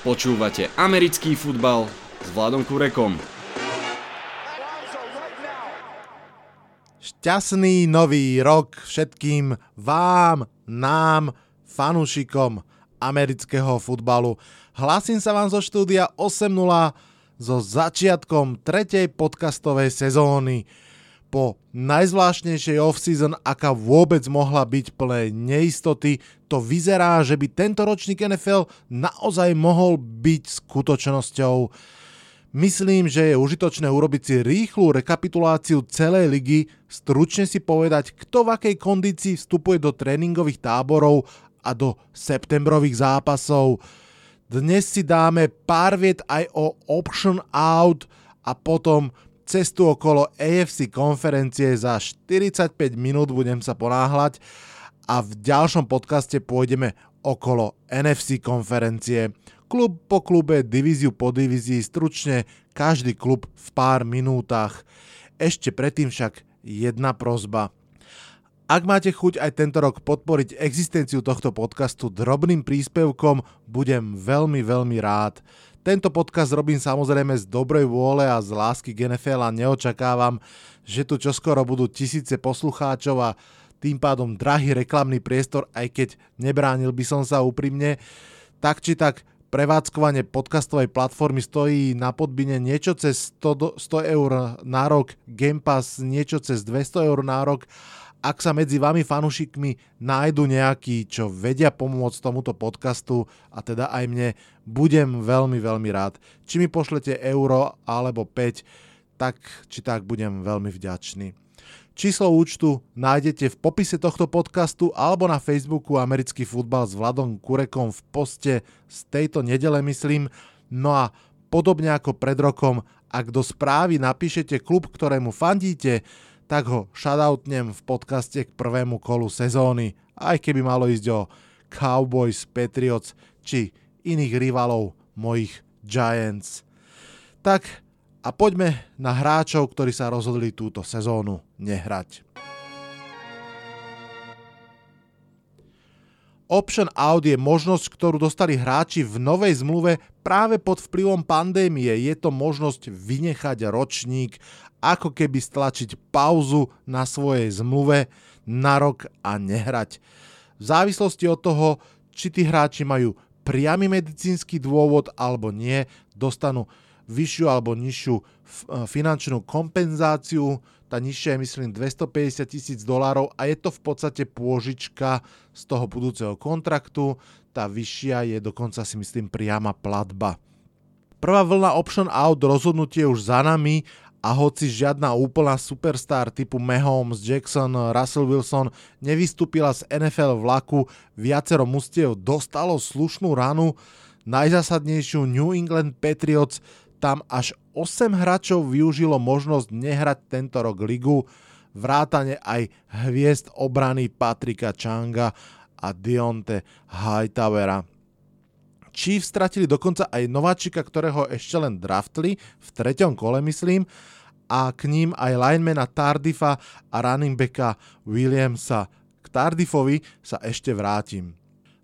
Počúvate americký futbal s Vladom Kurekom. Šťastný nový rok všetkým vám, nám, fanúšikom amerického futbalu. Hlasím sa vám zo štúdia 8.0 so začiatkom tretej podcastovej sezóny po najzvláštnejšej off-season, aká vôbec mohla byť plné neistoty, to vyzerá, že by tento ročník NFL naozaj mohol byť skutočnosťou. Myslím, že je užitočné urobiť si rýchlu rekapituláciu celej ligy, stručne si povedať, kto v akej kondícii vstupuje do tréningových táborov a do septembrových zápasov. Dnes si dáme pár viet aj o option out a potom cestu okolo AFC konferencie za 45 minút budem sa ponáhľať a v ďalšom podcaste pôjdeme okolo NFC konferencie. Klub po klube, divíziu po divízii, stručne každý klub v pár minútach. Ešte predtým však jedna prozba. Ak máte chuť aj tento rok podporiť existenciu tohto podcastu drobným príspevkom, budem veľmi, veľmi rád. Tento podcast robím samozrejme z dobrej vôle a z lásky k NFL a neočakávam, že tu čoskoro budú tisíce poslucháčov a tým pádom drahý reklamný priestor, aj keď nebránil by som sa úprimne. Tak či tak, prevádzkovanie podcastovej platformy stojí na podbine niečo cez 100, 100 eur na rok, Game Pass niečo cez 200 eur na rok ak sa medzi vami fanúšikmi nájdu nejakí, čo vedia pomôcť tomuto podcastu a teda aj mne, budem veľmi, veľmi rád. Či mi pošlete euro alebo 5, tak či tak budem veľmi vďačný. Číslo účtu nájdete v popise tohto podcastu alebo na Facebooku Americký futbal s Vladom Kurekom v poste z tejto nedele myslím. No a podobne ako pred rokom, ak do správy napíšete klub, ktorému fandíte, tak ho shoutoutnem v podcaste k prvému kolu sezóny, aj keby malo ísť o Cowboys, Patriots či iných rivalov mojich Giants. Tak a poďme na hráčov, ktorí sa rozhodli túto sezónu nehrať. Option out je možnosť, ktorú dostali hráči v novej zmluve práve pod vplyvom pandémie. Je to možnosť vynechať ročník ako keby stlačiť pauzu na svojej zmluve na rok a nehrať. V závislosti od toho, či tí hráči majú priamy medicínsky dôvod alebo nie, dostanú vyššiu alebo nižšiu finančnú kompenzáciu. Tá nižšia je myslím 250 tisíc dolárov a je to v podstate pôžička z toho budúceho kontraktu. Tá vyššia je dokonca si myslím priama platba. Prvá vlna option out rozhodnutie už za nami a hoci žiadna úplná superstar typu Mahomes, Jackson, Russell Wilson nevystúpila z NFL vlaku, viacero mustiev dostalo slušnú ranu, najzásadnejšiu New England Patriots tam až 8 hráčov využilo možnosť nehrať tento rok ligu, vrátane aj hviezd obrany Patrika Changa a Dionte Hightowera. Chiefs stratili dokonca aj nováčika, ktorého ešte len draftli, v treťom kole myslím, a k ním aj linemana Tardifa a running backa Williamsa. K Tardiffovi sa ešte vrátim.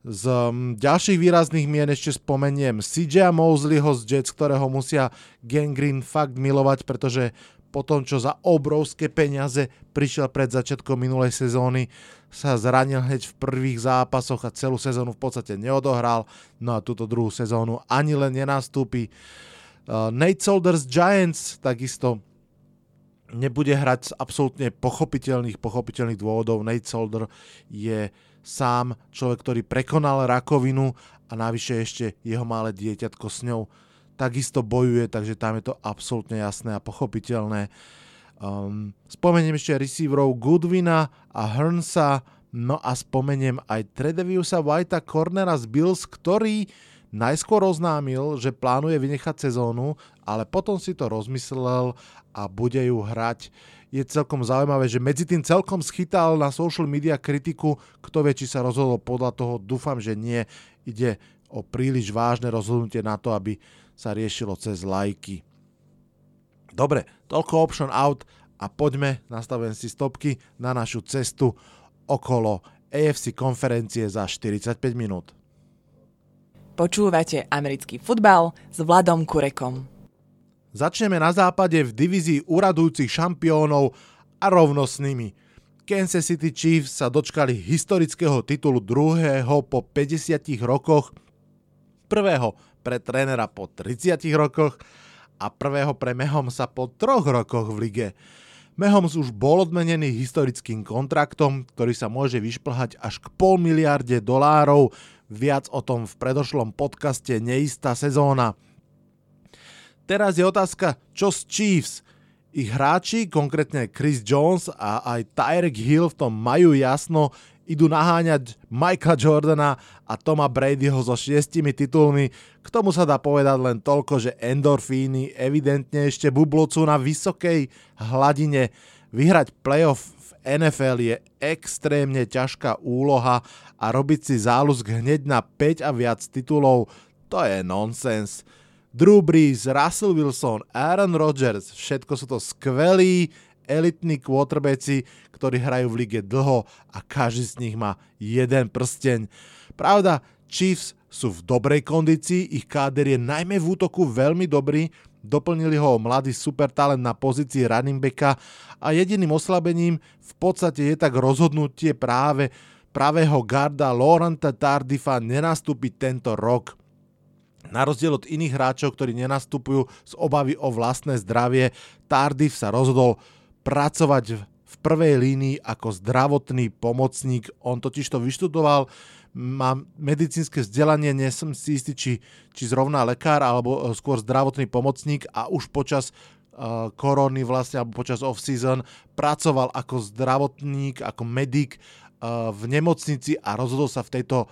Z mm, ďalších výrazných mien ešte spomeniem CJ Mosleyho z Jets, ktorého musia Gangrene fakt milovať, pretože po tom, čo za obrovské peniaze prišiel pred začiatkom minulej sezóny, sa zranil hneď v prvých zápasoch a celú sezónu v podstate neodohral, no a túto druhú sezónu ani len nenastúpi. Uh, Nate Solders Giants takisto nebude hrať z absolútne pochopiteľných, pochopiteľných dôvodov. Nate Solder je sám človek, ktorý prekonal rakovinu a navyše ešte jeho malé dieťatko s ňou takisto bojuje, takže tam je to absolútne jasné a pochopiteľné. Um, spomeniem ešte receiverov Goodwina a Hearnsa, no a spomeniem aj Tredeviusa Whitea Cornera z Bills, ktorý najskôr oznámil, že plánuje vynechať sezónu, ale potom si to rozmyslel a bude ju hrať. Je celkom zaujímavé, že medzi tým celkom schytal na social media kritiku, kto vie, či sa rozhodol podľa toho, dúfam, že nie. Ide o príliš vážne rozhodnutie na to, aby sa riešilo cez lajky. Dobre, toľko option out a poďme, nastavujem si stopky na našu cestu okolo AFC konferencie za 45 minút. Počúvate americký futbal s Vladom Kurekom. Začneme na západe v divízii uradujúcich šampiónov a rovno s nimi. Kansas City Chiefs sa dočkali historického titulu druhého po 50 rokoch, prvého pre trénera po 30 rokoch a prvého pre Mahomes po troch rokoch v lige. Mahomes už bol odmenený historickým kontraktom, ktorý sa môže vyšplhať až k pol miliarde dolárov, Viac o tom v predošlom podcaste Neistá sezóna. Teraz je otázka, čo s Chiefs? Ich hráči, konkrétne Chris Jones a aj Tyrek Hill v tom majú jasno, idú naháňať Mikea Jordana a Toma Bradyho so šiestimi titulmi. K tomu sa dá povedať len toľko, že endorfíny evidentne ešte bublocú na vysokej hladine. Vyhrať playoff NFL je extrémne ťažká úloha a robiť si záľusk hneď na 5 a viac titulov, to je nonsens. Drew Brees, Russell Wilson, Aaron Rodgers, všetko sú to skvelí, elitní quarterbacki, ktorí hrajú v lige dlho a každý z nich má jeden prsteň. Pravda, Chiefs sú v dobrej kondícii, ich káder je najmä v útoku veľmi dobrý, doplnili ho mladý supertalent na pozícii running backa a jediným oslabením v podstate je tak rozhodnutie práve pravého garda Laurenta Tardifa nenastúpiť tento rok. Na rozdiel od iných hráčov, ktorí nenastupujú z obavy o vlastné zdravie, Tardif sa rozhodol pracovať v prvej línii ako zdravotný pomocník. On totiž to vyštudoval, má medicínske vzdelanie, nie som si istý, či, či zrovna lekár alebo e, skôr zdravotný pomocník a už počas uh, korony vlastne, alebo počas off-season pracoval ako zdravotník, ako medic uh, v nemocnici a rozhodol sa v tejto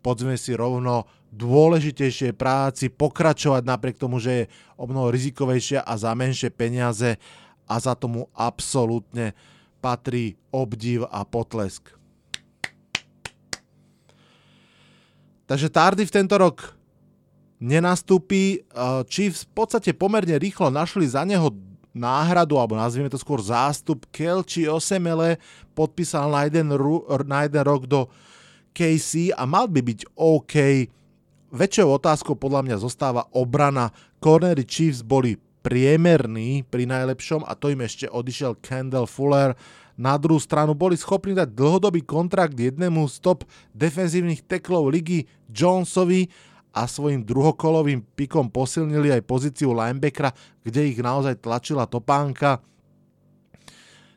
podzme si rovno dôležitejšie práci pokračovať napriek tomu, že je o mnoho rizikovejšia a za menšie peniaze a za tomu absolútne patrí obdiv a potlesk. Takže Tardy v tento rok nenastúpi. Chiefs v podstate pomerne rýchlo našli za neho náhradu, alebo nazvieme to skôr zástup. Kelči Osemele podpísal na jeden, na jeden rok do KC a mal by byť OK. Väčšou otázkou podľa mňa zostáva obrana. Cornery Chiefs boli priemerní pri najlepšom a to im ešte odišiel Kendall Fuller. Na druhú stranu boli schopní dať dlhodobý kontrakt jednému z top defenzívnych teklov ligy Jonesovi a svojim druhokolovým pikom posilnili aj pozíciu linebackera, kde ich naozaj tlačila topánka.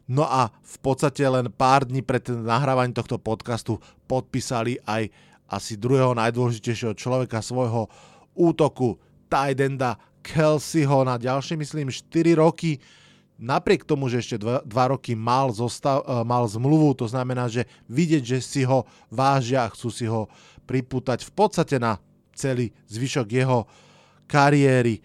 No a v podstate len pár dní pred nahrávaním tohto podcastu podpísali aj asi druhého najdôležitejšieho človeka svojho útoku, Tidenda Kelseyho na ďalšie, myslím, 4 roky napriek tomu, že ešte dva, dva roky mal, zostav, uh, mal zmluvu, to znamená, že vidieť, že si ho vážia a chcú si ho pripútať v podstate na celý zvyšok jeho kariéry.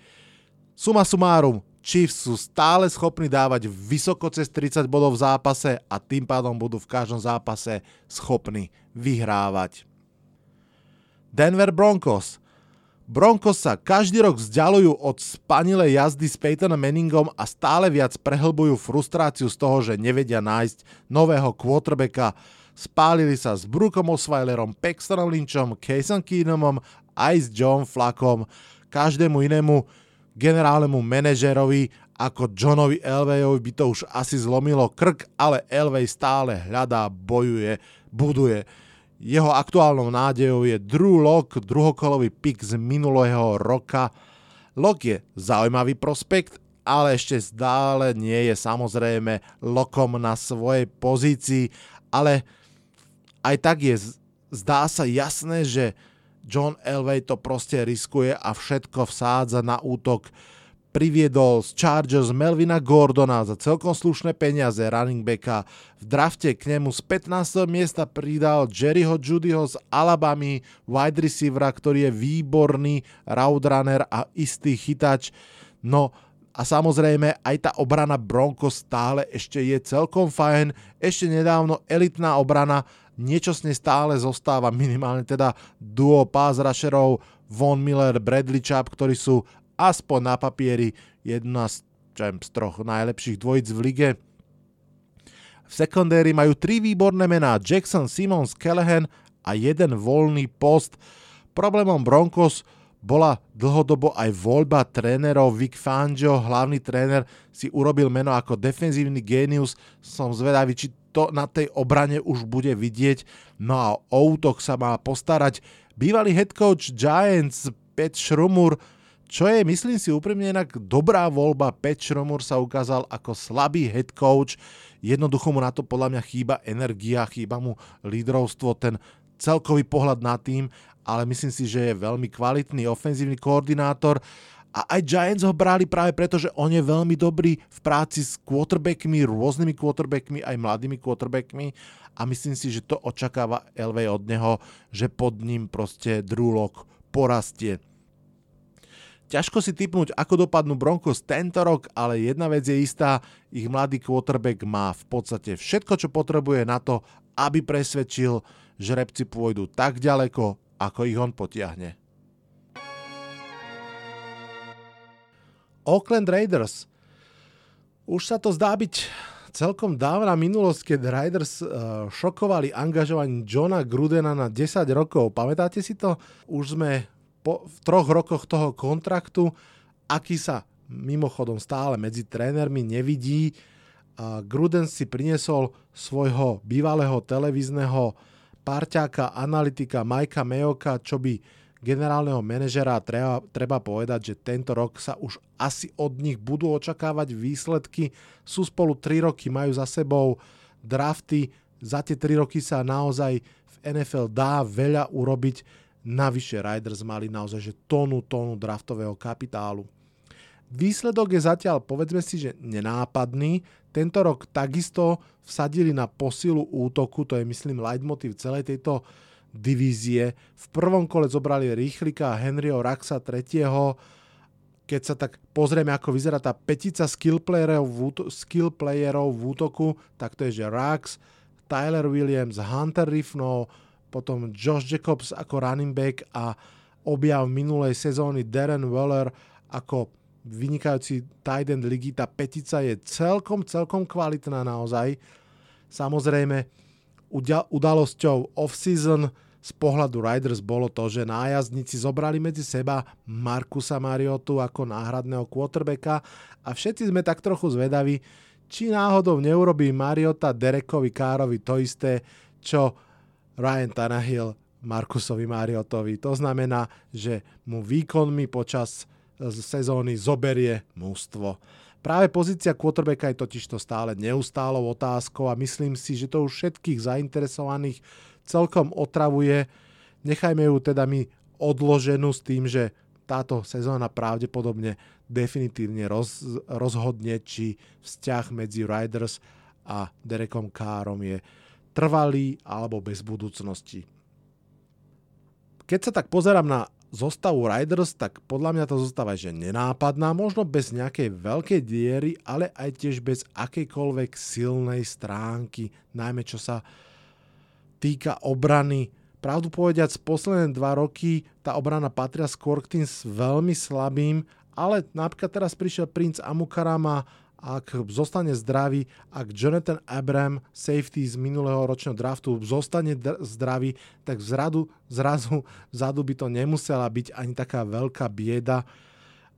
Suma sumárum, Chiefs sú stále schopní dávať vysoko cez 30 bodov v zápase a tým pádom budú v každom zápase schopní vyhrávať. Denver Broncos – Broncos sa každý rok vzdialujú od spanilej jazdy s Peytonom Manningom a stále viac prehlbujú frustráciu z toho, že nevedia nájsť nového quarterbacka. Spálili sa s Brookom Osweilerom, Paxtonom Lynchom, Cason Keenumom aj s John Flackom. Každému inému generálnemu manažerovi ako Johnovi Elwayovi by to už asi zlomilo krk, ale Elway stále hľadá, bojuje, buduje. Jeho aktuálnou nádejou je Drew Lock, druhokolový pik z minulého roka. Lock je zaujímavý prospekt, ale ešte stále nie je samozrejme lokom na svojej pozícii, ale aj tak je, zdá sa jasné, že John Elway to proste riskuje a všetko vsádza na útok priviedol z Chargers Melvina Gordona za celkom slušné peniaze running backa. V drafte k nemu z 15. miesta pridal Jerryho Judyho z Alabamy, wide receivera, ktorý je výborný route runner a istý chytač. No a samozrejme aj tá obrana Broncos stále ešte je celkom fajn. Ešte nedávno elitná obrana, niečo z nej stále zostáva, minimálne teda duo pass rusherov Von Miller, Bradley Chubb, ktorí sú aspoň na papieri jedna z, viem, z troch najlepších dvojic v lige. V sekundéri majú tri výborné mená Jackson, Simmons, Callahan a jeden voľný post. Problémom Broncos bola dlhodobo aj voľba trénerov. Vic Fangio, hlavný tréner, si urobil meno ako defenzívny génius. Som zvedavý, či to na tej obrane už bude vidieť. No a o útok sa má postarať bývalý head coach Giants Pat Šrumur, čo je, myslím si úprimne inak dobrá voľba. Pat Šrumur sa ukázal ako slabý head coach. Jednoducho mu na to podľa mňa chýba energia, chýba mu lídrovstvo, ten celkový pohľad na tým ale myslím si, že je veľmi kvalitný ofenzívny koordinátor a aj Giants ho brali práve preto, že on je veľmi dobrý v práci s quarterbackmi, rôznymi quarterbackmi, aj mladými quarterbackmi a myslím si, že to očakáva LV od neho, že pod ním proste Drew porastie. Ťažko si typnúť, ako dopadnú Broncos tento rok, ale jedna vec je istá, ich mladý quarterback má v podstate všetko, čo potrebuje na to, aby presvedčil, že repci pôjdu tak ďaleko, ako ich on potiahne. Oakland Raiders. Už sa to zdá byť celkom dávna minulosť, keď Raiders uh, šokovali angažovaním Johna Grudena na 10 rokov. Pamätáte si to? Už sme po, v troch rokoch toho kontraktu, aký sa mimochodom stále medzi trénermi nevidí. Gruden si priniesol svojho bývalého televízneho parťáka, analytika Majka Mejoka, čo by generálneho manažera treba, treba povedať, že tento rok sa už asi od nich budú očakávať výsledky. Sú spolu 3 roky, majú za sebou drafty, za tie 3 roky sa naozaj v NFL dá veľa urobiť. Navyše Riders mali naozaj že tónu, tónu draftového kapitálu. Výsledok je zatiaľ, povedzme si, že nenápadný. Tento rok takisto vsadili na posilu útoku, to je myslím leitmotiv celej tejto divízie. V prvom kole zobrali Rýchlika Henryho Raxa tretieho. Keď sa tak pozrieme, ako vyzerá tá petica skill playerov v, úto- skill playerov v útoku, tak to je, že Rax, Tyler Williams, Hunter Riffno, potom Josh Jacobs ako running back a objav minulej sezóny Darren Weller ako vynikajúci tight end ligy. Tá petica je celkom, celkom kvalitná naozaj. Samozrejme, udalosťou off-season z pohľadu Riders bolo to, že nájazdníci zobrali medzi seba Markusa Mariotu ako náhradného quarterbacka a všetci sme tak trochu zvedaví, či náhodou neurobí Mariota Derekovi Károvi to isté, čo Ryan Tannehill Markusovi Mariotovi. To znamená, že mu výkonmi počas sezóny zoberie mústvo. Práve pozícia quarterbacka je totiž to stále neustálou otázkou a myslím si, že to už všetkých zainteresovaných celkom otravuje. Nechajme ju teda my odloženú s tým, že táto sezóna pravdepodobne definitívne roz, rozhodne, či vzťah medzi Riders a Derekom Károm je trvalý alebo bez budúcnosti. Keď sa tak pozerám na zostavu Riders, tak podľa mňa to zostáva že nenápadná, možno bez nejakej veľkej diery, ale aj tiež bez akejkoľvek silnej stránky, najmä čo sa týka obrany. Pravdu povediac, posledné dva roky tá obrana patria skôr k tým veľmi slabým, ale napríklad teraz prišiel princ Amukarama ak zostane zdravý, ak Jonathan Abram, safety z minulého ročného draftu, zostane d- zdravý, tak vzradu, zrazu vzadu by to nemusela byť ani taká veľká bieda.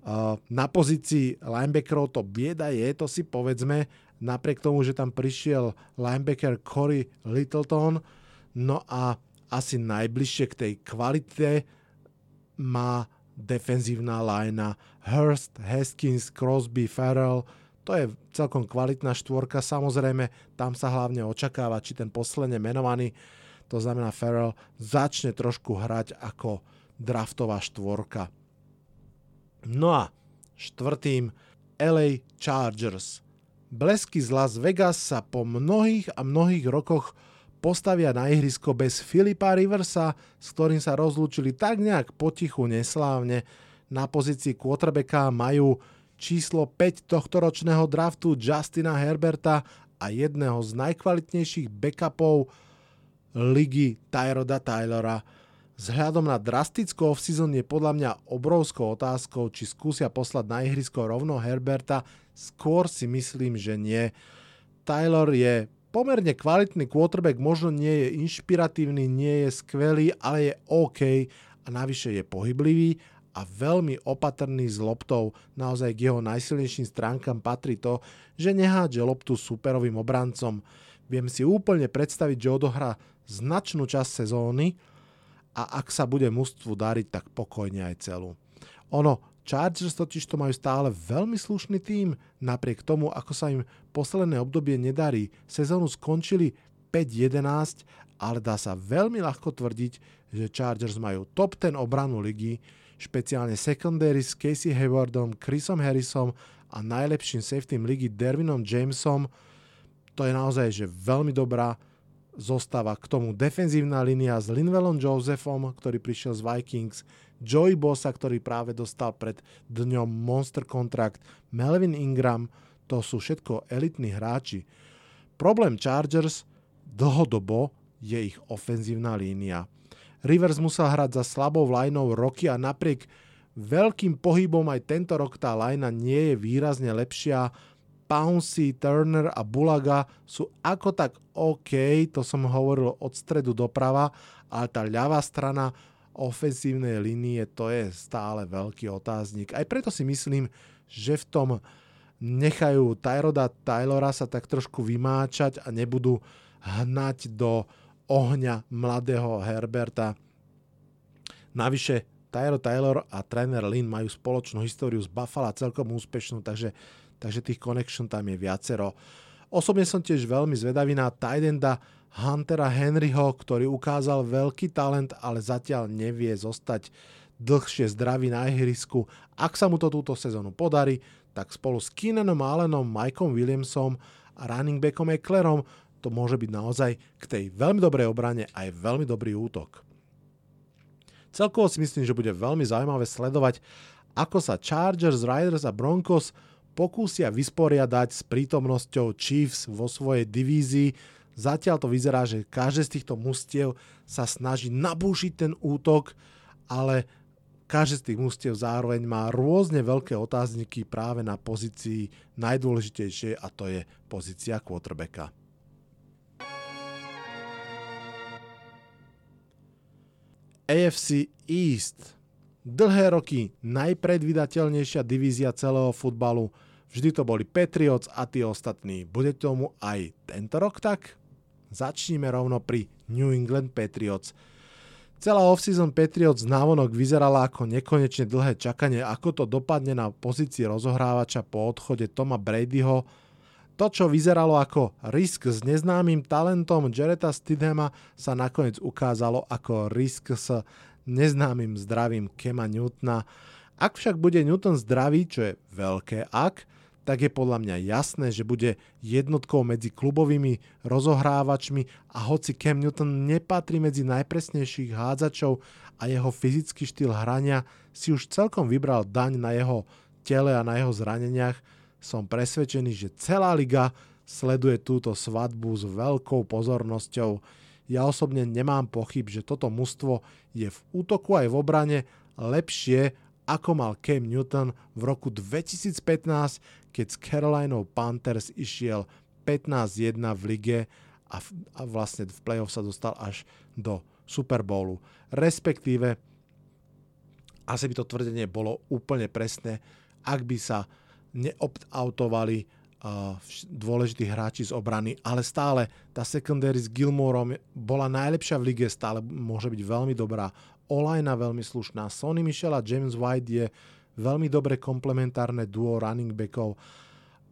Uh, na pozícii linebackerov to bieda je, to si povedzme, napriek tomu, že tam prišiel linebacker Corey Littleton, no a asi najbližšie k tej kvalite má defenzívna linea Hurst, Haskins, Crosby, Farrell, to je celkom kvalitná štvorka, samozrejme tam sa hlavne očakáva, či ten posledne menovaný, to znamená Farrell, začne trošku hrať ako draftová štvorka. No a štvrtým LA Chargers. Blesky z Las Vegas sa po mnohých a mnohých rokoch postavia na ihrisko bez Filipa Riversa, s ktorým sa rozlúčili tak nejak potichu neslávne. Na pozícii quarterbacka majú číslo 5 tohtoročného draftu Justina Herberta a jedného z najkvalitnejších backupov ligy Tyroda Tylora. Vzhľadom na drastickú off-season je podľa mňa obrovskou otázkou, či skúsia poslať na ihrisko rovno Herberta. Skôr si myslím, že nie. Tyler je pomerne kvalitný quarterback, možno nie je inšpiratívny, nie je skvelý, ale je OK a navyše je pohyblivý a veľmi opatrný s loptou. Naozaj k jeho najsilnejším stránkam patrí to, že nehádže loptu superovým obrancom. Viem si úplne predstaviť, že odohrá značnú časť sezóny a ak sa bude mústvu dariť, tak pokojne aj celú. Ono, Chargers totiž to majú stále veľmi slušný tím, napriek tomu, ako sa im posledné obdobie nedarí. Sezónu skončili 5-11, ale dá sa veľmi ľahko tvrdiť, že Chargers majú top 10 obranu ligy, špeciálne secondary s Casey Haywardom, Chrisom Harrisom a najlepším safety ligy Dervinom Jamesom. To je naozaj že veľmi dobrá zostava k tomu defenzívna línia s Linvelom Josephom, ktorý prišiel z Vikings, Joey Bossa, ktorý práve dostal pred dňom Monster kontrakt, Melvin Ingram, to sú všetko elitní hráči. Problém Chargers dlhodobo je ich ofenzívna línia. Rivers musel hrať za slabou lineou roky a napriek veľkým pohybom aj tento rok tá linea nie je výrazne lepšia. Pouncy, Turner a Bulaga sú ako tak OK, to som hovoril od stredu doprava, ale tá ľavá strana ofenzívnej línie to je stále veľký otáznik. Aj preto si myslím, že v tom nechajú Tyroda Taylora sa tak trošku vymáčať a nebudú hnať do ohňa mladého Herberta. Navyše Tyro Taylor a tréner Lynn majú spoločnú históriu z Buffalo celkom úspešnú, takže, takže tých connection tam je viacero. Osobne som tiež veľmi zvedavý na Tidenda Huntera Henryho, ktorý ukázal veľký talent, ale zatiaľ nevie zostať dlhšie zdravý na ihrisku. Ak sa mu to túto sezónu podarí, tak spolu s Keenanom Allenom, Mikeom Williamsom a running backom Ecklerom to môže byť naozaj k tej veľmi dobrej obrane aj veľmi dobrý útok. Celkovo si myslím, že bude veľmi zaujímavé sledovať, ako sa Chargers, Riders a Broncos pokúsia vysporiadať s prítomnosťou Chiefs vo svojej divízii. Zatiaľ to vyzerá, že každé z týchto mustiev sa snaží nabúšiť ten útok, ale každé z tých mustiev zároveň má rôzne veľké otázniky práve na pozícii najdôležitejšie a to je pozícia quarterbacka. AFC East. Dlhé roky najpredvydateľnejšia divízia celého futbalu. Vždy to boli Patriots a tí ostatní. Bude tomu aj tento rok tak? Začníme rovno pri New England Patriots. Celá offseason Patriots návonok vyzerala ako nekonečne dlhé čakanie, ako to dopadne na pozícii rozohrávača po odchode Toma Bradyho, to, čo vyzeralo ako risk s neznámym talentom Jareta Stidhama, sa nakoniec ukázalo ako risk s neznámym zdravím Kema Newtona. Ak však bude Newton zdravý, čo je veľké ak, tak je podľa mňa jasné, že bude jednotkou medzi klubovými rozohrávačmi a hoci Cam Newton nepatrí medzi najpresnejších hádzačov a jeho fyzický štýl hrania si už celkom vybral daň na jeho tele a na jeho zraneniach, som presvedčený, že celá liga sleduje túto svadbu s veľkou pozornosťou. Ja osobne nemám pochyb, že toto mužstvo je v útoku aj v obrane lepšie, ako mal Cam Newton v roku 2015, keď s Carolinou Panthers išiel 15-1 v lige a, v, a vlastne v playoff sa dostal až do Super Bowlu. Respektíve, asi by to tvrdenie bolo úplne presné, ak by sa neopt-outovali dôležití hráči z obrany, ale stále tá secondary s Gilmorom bola najlepšia v lige, stále môže byť veľmi dobrá. Olajna veľmi slušná. Sonny Michel a James White je veľmi dobre komplementárne duo running backov.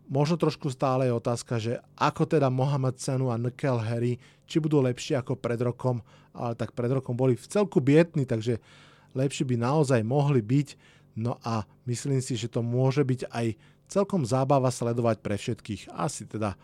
Možno trošku stále je otázka, že ako teda Mohamed Senu a Nikel Harry, či budú lepšie ako pred rokom, ale tak pred rokom boli v celku bietni, takže lepšie by naozaj mohli byť No a myslím si, že to môže byť aj celkom zábava sledovať pre všetkých, asi teda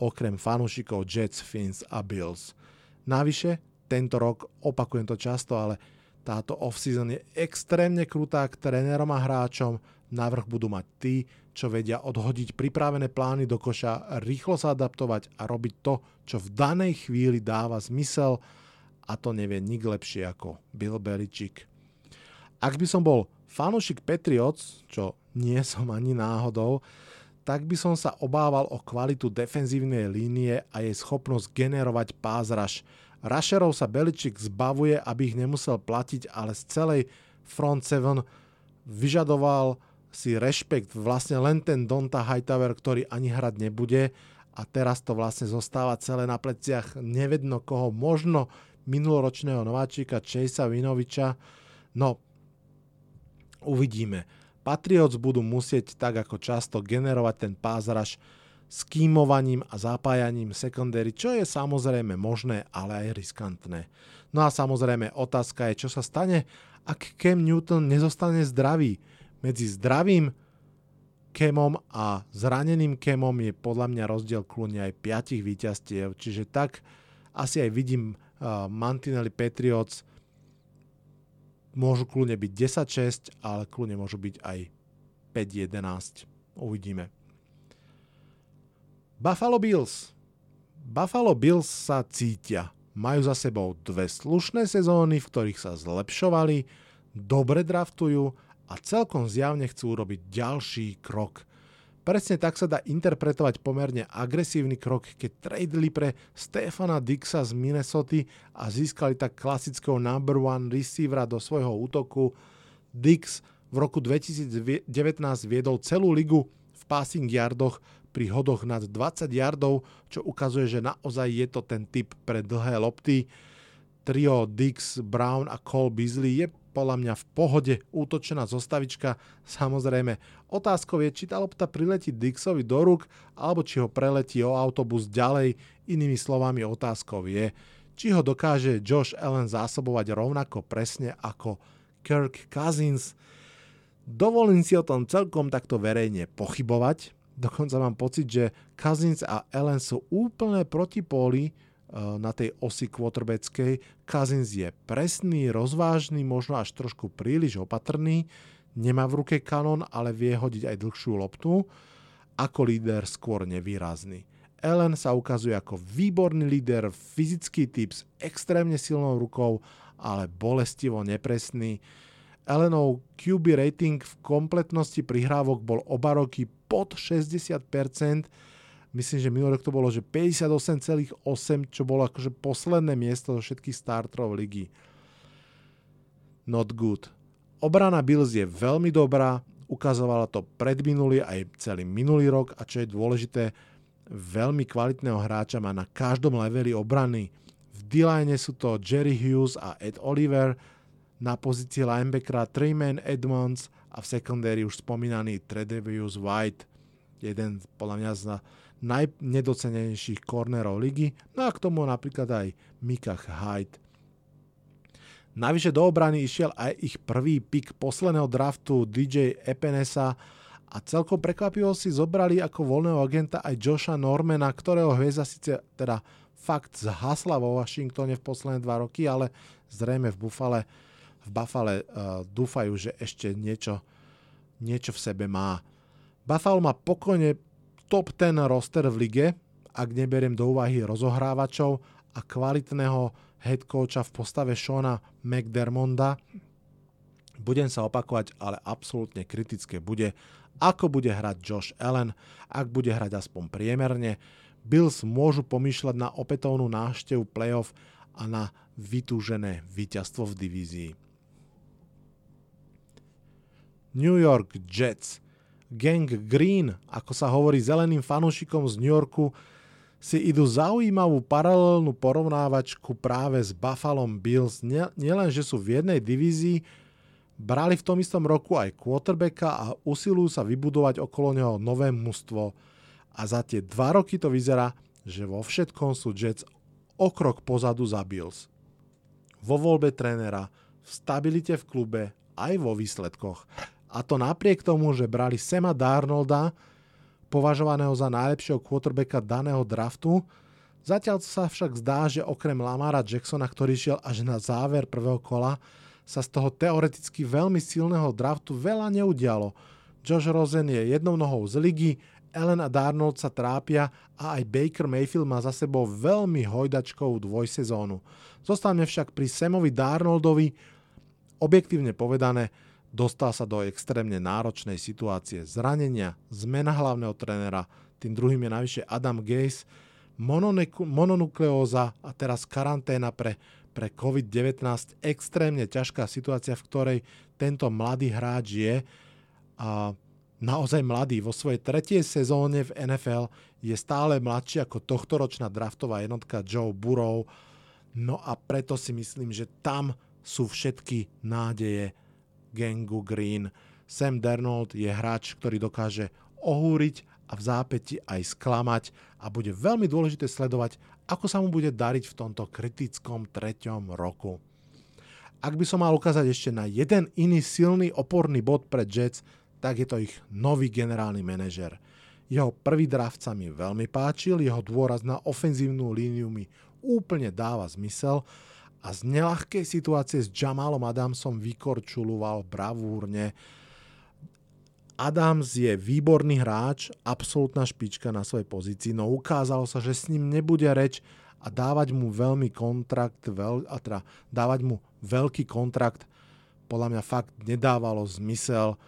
okrem fanúšikov Jets, Fins a Bills. Navyše, tento rok, opakujem to často, ale táto off-season je extrémne krutá k trénerom a hráčom, navrh budú mať tí, čo vedia odhodiť pripravené plány do koša, rýchlo sa adaptovať a robiť to, čo v danej chvíli dáva zmysel a to nevie nik lepšie ako Bill Belichick. Ak by som bol fanúšik Patriots, čo nie som ani náhodou, tak by som sa obával o kvalitu defenzívnej línie a jej schopnosť generovať pázraž. Rusherov sa Beličik zbavuje, aby ich nemusel platiť, ale z celej front seven vyžadoval si rešpekt vlastne len ten Donta Hightower, ktorý ani hrať nebude a teraz to vlastne zostáva celé na pleciach nevedno koho, možno minuloročného nováčika Chase'a Vinoviča. No, uvidíme. Patriots budú musieť tak ako často generovať ten pázraž s kýmovaním a zapájaním secondary, čo je samozrejme možné, ale aj riskantné. No a samozrejme otázka je, čo sa stane, ak Cam Newton nezostane zdravý. Medzi zdravým Kemom a zraneným Kemom je podľa mňa rozdiel kľúne aj 5 víťazstiev, čiže tak asi aj vidím uh, Mantinelli Patriots môžu kľúne byť 10-6, ale kľúne môžu byť aj 5-11. Uvidíme. Buffalo Bills. Buffalo Bills sa cítia. Majú za sebou dve slušné sezóny, v ktorých sa zlepšovali, dobre draftujú a celkom zjavne chcú urobiť ďalší krok. Presne tak sa dá interpretovať pomerne agresívny krok, keď tradeli pre Stefana Dixa z Minnesota a získali tak klasického number one receivera do svojho útoku. Dix v roku 2019 viedol celú ligu v passing yardoch pri hodoch nad 20 yardov, čo ukazuje, že naozaj je to ten typ pre dlhé lopty. Trio Dix, Brown a Cole Beasley je podľa mňa v pohode útočená zostavička. Samozrejme, otázkou je, či tá lopta priletí Dixovi do rúk, alebo či ho preletí o autobus ďalej. Inými slovami, otázkou je, či ho dokáže Josh Allen zásobovať rovnako presne ako Kirk Cousins. Dovolím si o tom celkom takto verejne pochybovať. Dokonca mám pocit, že Cousins a Allen sú úplne protipóly, na tej osi quarterbackej. Cousins je presný, rozvážny, možno až trošku príliš opatrný, nemá v ruke kanón, ale vie hodiť aj dlhšiu loptu. Ako líder skôr nevýrazný. Ellen sa ukazuje ako výborný líder, fyzický typ s extrémne silnou rukou, ale bolestivo nepresný. Ellenov QB rating v kompletnosti prihrávok bol oba roky pod 60%, Myslím, že minulý rok to bolo, že 58,8, čo bolo akože posledné miesto zo všetkých startrov ligy. Not good. Obrana Bills je veľmi dobrá, ukazovala to predminulý aj celý minulý rok a čo je dôležité, veľmi kvalitného hráča má na každom leveli obrany. V d sú to Jerry Hughes a Ed Oliver, na pozícii linebackera Treyman Edmonds a v secondary už spomínaný Tredevius White, jeden podľa mňa z najnedocenenejších kornerov ligy, no a k tomu napríklad aj Mikach Hyde. Navyše do obrany išiel aj ich prvý pik posledného draftu DJ Epenesa a celkom prekvapivo si zobrali ako voľného agenta aj Josha Normana, ktorého hviezda síce teda fakt zhasla vo Washingtone v posledné dva roky, ale zrejme v Buffale, v Buffale uh, dúfajú, že ešte niečo, niečo v sebe má. Buffalo má pokojne top 10 roster v lige, ak neberiem do úvahy rozohrávačov a kvalitného head coacha v postave Shona McDermonda. Budem sa opakovať, ale absolútne kritické bude, ako bude hrať Josh Allen, ak bude hrať aspoň priemerne. Bills môžu pomýšľať na opätovnú návštevu playoff a na vytúžené víťazstvo v divízii. New York Jets – Gang Green, ako sa hovorí zeleným fanúšikom z New Yorku, si idú zaujímavú paralelnú porovnávačku práve s Buffalo Bills. Nielen, že sú v jednej divízii, brali v tom istom roku aj quarterbacka a usilujú sa vybudovať okolo neho nové mužstvo. A za tie dva roky to vyzerá, že vo všetkom sú Jets o krok pozadu za Bills. Vo voľbe trénera, v stabilite v klube, aj vo výsledkoch. A to napriek tomu, že brali Sema Darnolda, považovaného za najlepšieho quarterbacka daného draftu. Zatiaľ sa však zdá, že okrem Lamara Jacksona, ktorý šiel až na záver prvého kola, sa z toho teoreticky veľmi silného draftu veľa neudialo. Josh Rosen je jednou nohou z ligy, Ellen a Darnold sa trápia a aj Baker Mayfield má za sebou veľmi hojdačkovú dvojsezónu. Zostane však pri Samovi Darnoldovi, objektívne povedané, Dostal sa do extrémne náročnej situácie zranenia, zmena hlavného trénera, tým druhým je najvyššie Adam Gaze, mononukleóza a teraz karanténa pre, pre COVID-19. Extrémne ťažká situácia, v ktorej tento mladý hráč je. A naozaj mladý. Vo svojej tretej sezóne v NFL je stále mladší ako tohtoročná draftová jednotka Joe Burrow. No a preto si myslím, že tam sú všetky nádeje gangu Green. Sam Darnold je hráč, ktorý dokáže ohúriť a v zápäti aj sklamať a bude veľmi dôležité sledovať, ako sa mu bude dariť v tomto kritickom treťom roku. Ak by som mal ukázať ešte na jeden iný silný oporný bod pre Jets, tak je to ich nový generálny manažer. Jeho prvý draft sa mi veľmi páčil, jeho dôraz na ofenzívnu líniu mi úplne dáva zmysel a z nelahkej situácie s Jamalom Adamsom vykorčuloval bravúrne. Adams je výborný hráč, absolútna špička na svojej pozícii, no ukázalo sa, že s ním nebude reč a dávať mu veľmi kontrakt, veľ, a teda dávať mu veľký kontrakt podľa mňa fakt nedávalo zmysel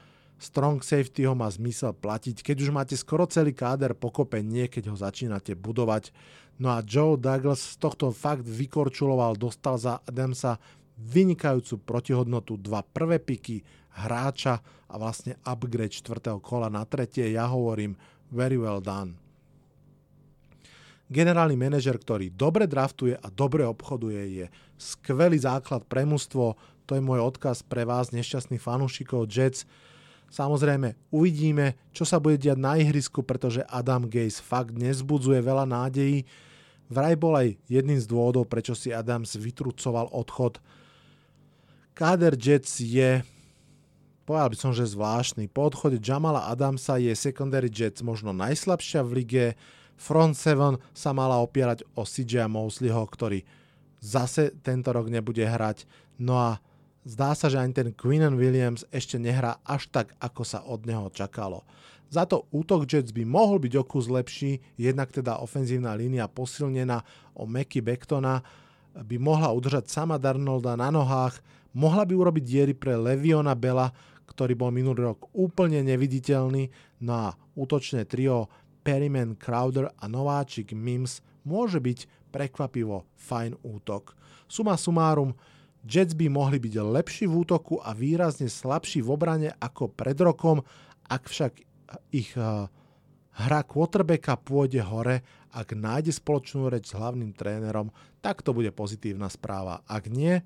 strong safety ho má zmysel platiť, keď už máte skoro celý káder pokope, nie keď ho začínate budovať. No a Joe Douglas z tohto fakt vykorčuloval, dostal za Adamsa vynikajúcu protihodnotu, dva prvé piky hráča a vlastne upgrade čtvrtého kola na tretie. Ja hovorím very well done. Generálny manažer, ktorý dobre draftuje a dobre obchoduje, je skvelý základ pre mužstvo. To je môj odkaz pre vás, nešťastných fanúšikov Jets. Samozrejme, uvidíme, čo sa bude diať na ihrisku, pretože Adam Gaze fakt nezbudzuje veľa nádejí. Vraj bol aj jedným z dôvodov, prečo si Adams vytrucoval odchod. Káder Jets je, povedal by som, že zvláštny. Po odchode Jamala Adamsa je secondary Jets možno najslabšia v lige. Front 7 sa mala opierať o CJ Mosleyho, ktorý zase tento rok nebude hrať. No a Zdá sa, že ani ten Quinnen Williams ešte nehrá až tak, ako sa od neho čakalo. Za to útok Jets by mohol byť o kus lepší, jednak teda ofenzívna línia posilnená o Meky Bektona by mohla udržať sama Darnolda na nohách, mohla by urobiť diery pre Leviona Bela, ktorý bol minulý rok úplne neviditeľný, no a útočné trio Perryman, Crowder a nováčik Mims môže byť prekvapivo fajn útok. Suma sumárum, Jets by mohli byť lepší v útoku a výrazne slabší v obrane ako pred rokom, ak však ich eh, hra quarterbacka pôjde hore, ak nájde spoločnú reč s hlavným trénerom, tak to bude pozitívna správa. Ak nie,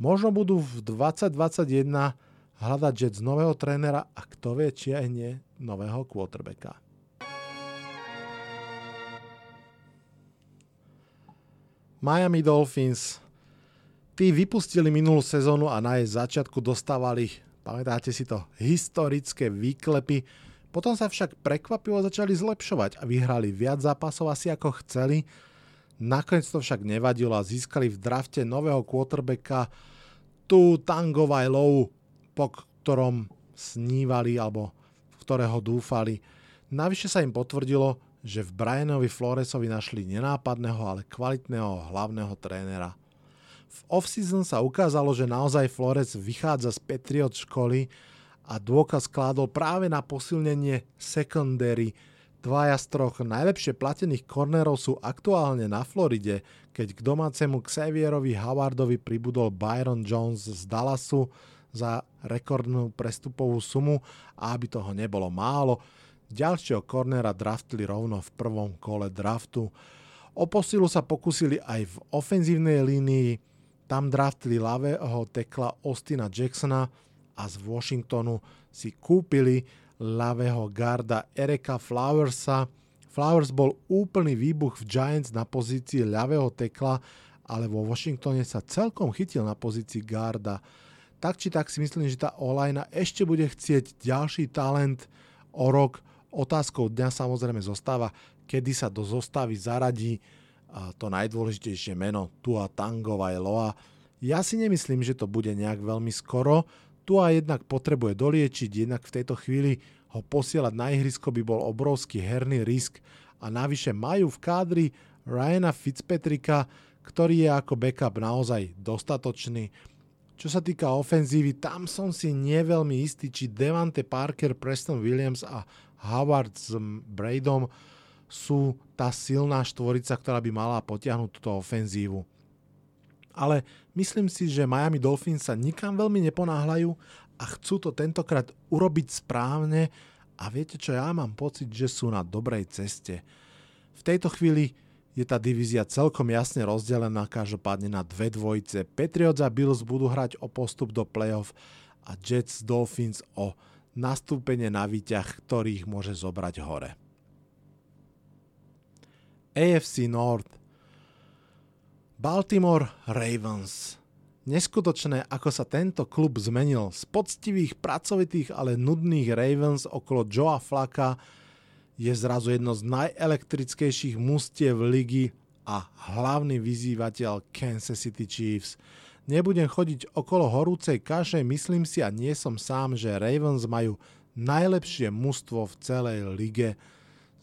možno budú v 2021 hľadať Jets nového trénera a kto vie, či aj nie nového quarterbacka. Miami Dolphins Tí vypustili minulú sezónu a na jej začiatku dostávali, pamätáte si to, historické výklepy, potom sa však prekvapivo začali zlepšovať a vyhrali viac zápasov asi ako chceli. Nakoniec to však nevadilo a získali v drafte nového quarterbacka tu Tango Low, po ktorom snívali alebo v ktorého dúfali. Navyše sa im potvrdilo, že v Brianovi Floresovi našli nenápadného, ale kvalitného hlavného trénera. V off-season sa ukázalo, že naozaj Flores vychádza z Patriot školy a dôkaz kládol práve na posilnenie secondary. Dvaja z troch najlepšie platených kornerov sú aktuálne na Floride, keď k domácemu Xavierovi Howardovi pribudol Byron Jones z Dallasu za rekordnú prestupovú sumu a aby toho nebolo málo, ďalšieho kornera draftili rovno v prvom kole draftu. O posilu sa pokusili aj v ofenzívnej línii, tam draftili ľavého tekla Austina Jacksona a z Washingtonu si kúpili ľavého garda Erika Flowersa. Flowers bol úplný výbuch v Giants na pozícii ľavého tekla, ale vo Washingtone sa celkom chytil na pozícii garda. Tak či tak si myslím, že tá Olajna ešte bude chcieť ďalší talent o rok. Otázkou dňa samozrejme zostáva, kedy sa do zostavy zaradí to najdôležitejšie meno Tua Tangova je Loa. Ja si nemyslím, že to bude nejak veľmi skoro. Tua jednak potrebuje doliečiť, jednak v tejto chvíli ho posielať na ihrisko by bol obrovský herný risk a navyše majú v kádri Ryana Fitzpatricka, ktorý je ako backup naozaj dostatočný. Čo sa týka ofenzívy, tam som si neveľmi istý, či Devante Parker, Preston Williams a Howard s Bradom sú tá silná štvorica, ktorá by mala potiahnuť túto ofenzívu. Ale myslím si, že Miami Dolphins sa nikam veľmi neponáhľajú a chcú to tentokrát urobiť správne a viete čo, ja mám pocit, že sú na dobrej ceste. V tejto chvíli je tá divízia celkom jasne rozdelená, každopádne na dve dvojice. Patriots a Bills budú hrať o postup do playoff a Jets Dolphins o nastúpenie na výťah, ktorých môže zobrať hore. AFC North Baltimore Ravens Neskutočné, ako sa tento klub zmenil z poctivých, pracovitých, ale nudných Ravens okolo Joea Flaka je zrazu jedno z najelektrickejších mustiev ligy a hlavný vyzývateľ Kansas City Chiefs. Nebudem chodiť okolo horúcej kaše, myslím si a nie som sám, že Ravens majú najlepšie mužstvo v celej lige.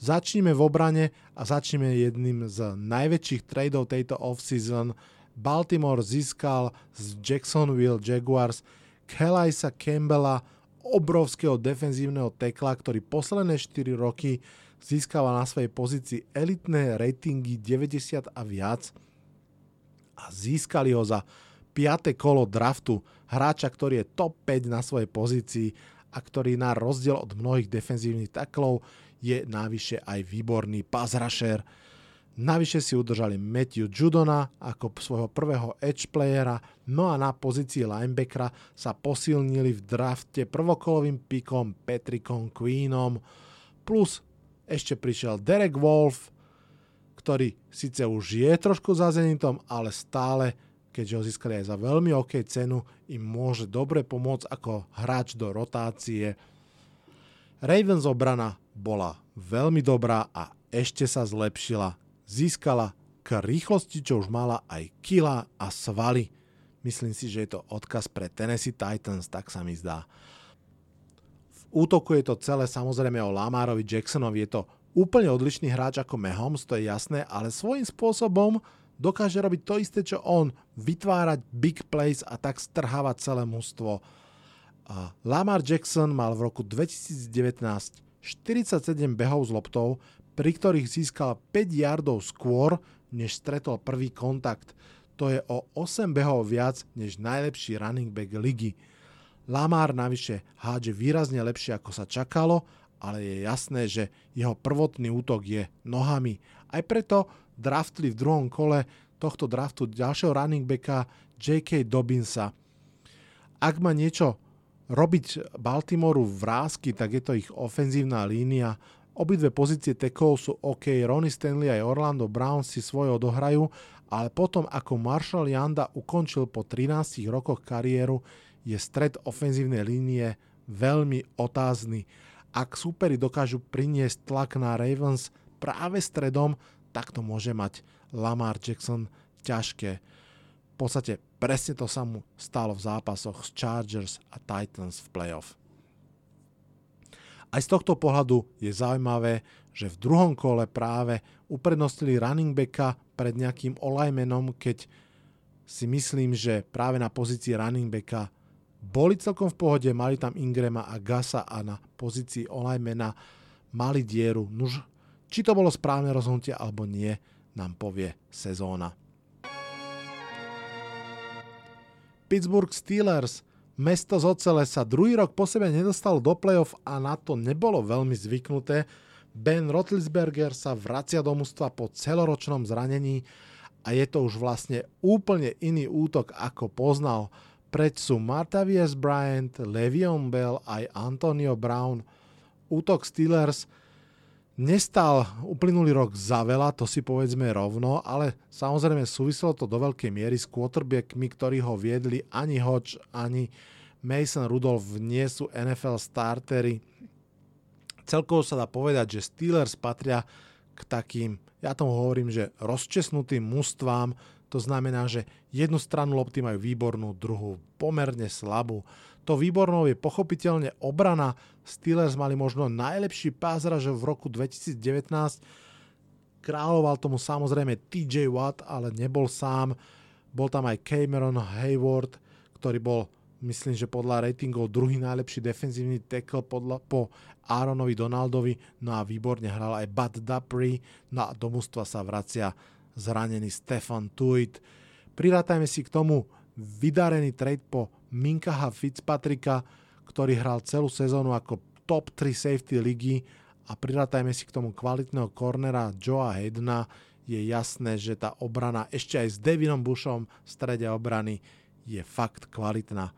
Začníme v obrane a začneme jedným z najväčších tradeov tejto offseason. Baltimore získal z Jacksonville Jaguars Kellysa Campbella, obrovského defenzívneho tekla, ktorý posledné 4 roky získava na svojej pozícii elitné ratingy 90 a viac a získali ho za 5. kolo draftu hráča, ktorý je top 5 na svojej pozícii a ktorý na rozdiel od mnohých defenzívnych taklov je navyše aj výborný pass. Navyše si udržali Matthew Judona ako svojho prvého edge playera, no a na pozícii linebackera sa posilnili v drafte prvokolovým pikom Patrickom Queenom, plus ešte prišiel Derek Wolf, ktorý síce už je trošku za Zenitom, ale stále, keďže ho získali aj za veľmi OK cenu, im môže dobre pomôcť ako hráč do rotácie. Ravens obrana bola veľmi dobrá a ešte sa zlepšila získala k rýchlosti, čo už mala aj kila a svaly. Myslím si, že je to odkaz pre Tennessee Titans, tak sa mi zdá. V útoku je to celé samozrejme o Lamárovi Jacksonovi, je to úplne odlišný hráč ako Mahomes, to je jasné, ale svojím spôsobom dokáže robiť to isté, čo on, vytvárať big plays a tak strhávať celé mužstvo. Lamar Jackson mal v roku 2019 47 behov s loptou, pri ktorých získal 5 yardov skôr, než stretol prvý kontakt. To je o 8 behov viac než najlepší running back ligy. Lamar navyše hádže výrazne lepšie ako sa čakalo, ale je jasné, že jeho prvotný útok je nohami. Aj preto draftli v druhom kole tohto draftu ďalšieho running backa J.K. Dobinsa. Ak má niečo robiť Baltimoru vrázky, tak je to ich ofenzívna línia. Obidve pozície tekov sú OK, Ronnie Stanley aj Orlando Brown si svoje odohrajú, ale potom ako Marshall Janda ukončil po 13 rokoch kariéru, je stred ofenzívnej línie veľmi otázny. Ak súperi dokážu priniesť tlak na Ravens práve stredom, tak to môže mať Lamar Jackson ťažké. Podstate presne to sa mu stalo v zápasoch s Chargers a Titans v playoff. Aj z tohto pohľadu je zaujímavé, že v druhom kole práve uprednostili running backa pred nejakým olajmenom, keď si myslím, že práve na pozícii running backa boli celkom v pohode, mali tam Ingrama a Gasa a na pozícii olajmena mali dieru. Nuž, či to bolo správne rozhodnutie alebo nie, nám povie sezóna. Pittsburgh Steelers – Mesto z ocele sa druhý rok po sebe nedostalo do play-off a na to nebolo veľmi zvyknuté. Ben Rotlisberger sa vracia do mústva po celoročnom zranení a je to už vlastne úplne iný útok ako poznal. Preč sú Martavius Bryant, Levion Bell aj Antonio Brown. Útok Steelers – Nestal uplynulý rok za veľa, to si povedzme rovno, ale samozrejme súviselo to do veľkej miery s quarterbackmi, ktorí ho viedli ani Hodge, ani Mason Rudolph nie sú NFL startery. Celkovo sa dá povedať, že Steelers patria k takým, ja tomu hovorím, že rozčesnutým mústvám, to znamená, že jednu stranu lopty majú výbornú, druhú pomerne slabú. To výbornou je pochopiteľne obrana. Steelers mali možno najlepší pázraž v roku 2019. Kráľoval tomu samozrejme TJ Watt, ale nebol sám. Bol tam aj Cameron Hayward, ktorý bol myslím, že podľa ratingov druhý najlepší defenzívny tackle podľa, po Aaronovi Donaldovi, no a výborne hral aj Bud Dupree, no a do mústva sa vracia zranený Stefan Tuit. Prirátajme si k tomu vydarený trade po Minkaha Fitzpatricka, ktorý hral celú sezónu ako top 3 safety ligy a prirátajme si k tomu kvalitného cornera Joea Haydena, je jasné, že tá obrana ešte aj s Devinom Bushom v strede obrany je fakt kvalitná.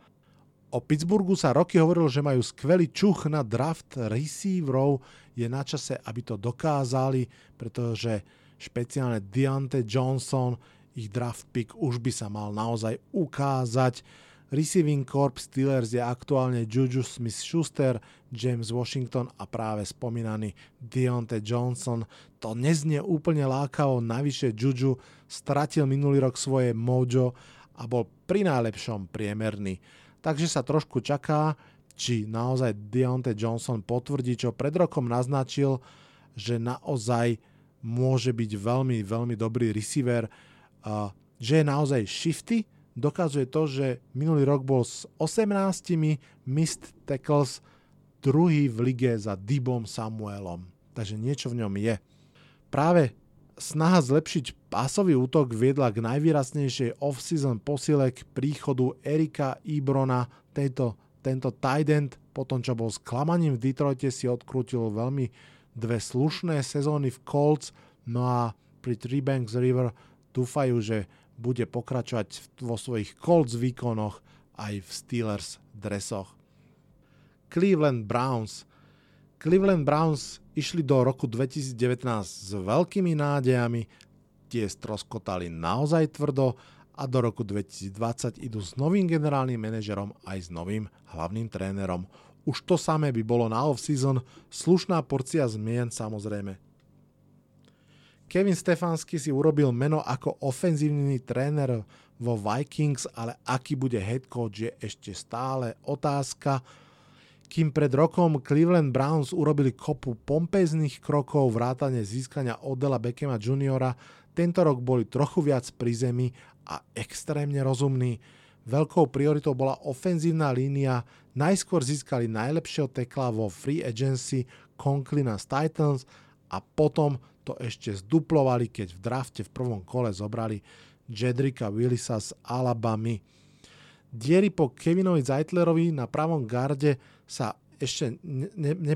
O Pittsburghu sa roky hovorilo, že majú skvelý čuch na draft receiverov. Je na čase, aby to dokázali, pretože špeciálne Deontay Johnson, ich draft pick už by sa mal naozaj ukázať. Receiving Corp Steelers je aktuálne Juju Smith-Schuster, James Washington a práve spomínaný Deontay Johnson. To neznie úplne lákavo, navyše Juju stratil minulý rok svoje mojo a bol pri najlepšom priemerný. Takže sa trošku čaká, či naozaj Deontay Johnson potvrdí, čo pred rokom naznačil, že naozaj môže byť veľmi, veľmi dobrý receiver, že je naozaj shifty, dokazuje to, že minulý rok bol s 18 missed tackles druhý v lige za Dibom Samuelom. Takže niečo v ňom je. Práve snaha zlepšiť pásový útok viedla k najvýraznejšej off-season posile k príchodu Erika Ibrona. Tento, tento tight end, po tom čo bol sklamaním v Detroite, si odkrútil veľmi dve slušné sezóny v Colts, no a pri Three Banks River dúfajú, že bude pokračovať vo svojich Colts výkonoch aj v Steelers dresoch. Cleveland Browns. Cleveland Browns išli do roku 2019 s veľkými nádejami, tie stroskotali naozaj tvrdo a do roku 2020 idú s novým generálnym manažerom aj s novým hlavným trénerom. Už to samé by bolo na off-season, slušná porcia zmien samozrejme. Kevin Stefanský si urobil meno ako ofenzívny tréner vo Vikings, ale aký bude head coach je ešte stále otázka. Kým pred rokom Cleveland Browns urobili kopu pompezných krokov vrátane získania Odela Beckhama Juniora, tento rok boli trochu viac pri zemi a extrémne rozumní. Veľkou prioritou bola ofenzívna línia, najskôr získali najlepšieho tekla vo free agency Conklina z Titans a potom to ešte zduplovali, keď v drafte v prvom kole zobrali Jedrika Willisa z Alabamy. Diery po Kevinovi Zeitlerovi na pravom garde sa ešte ne, ne, ne,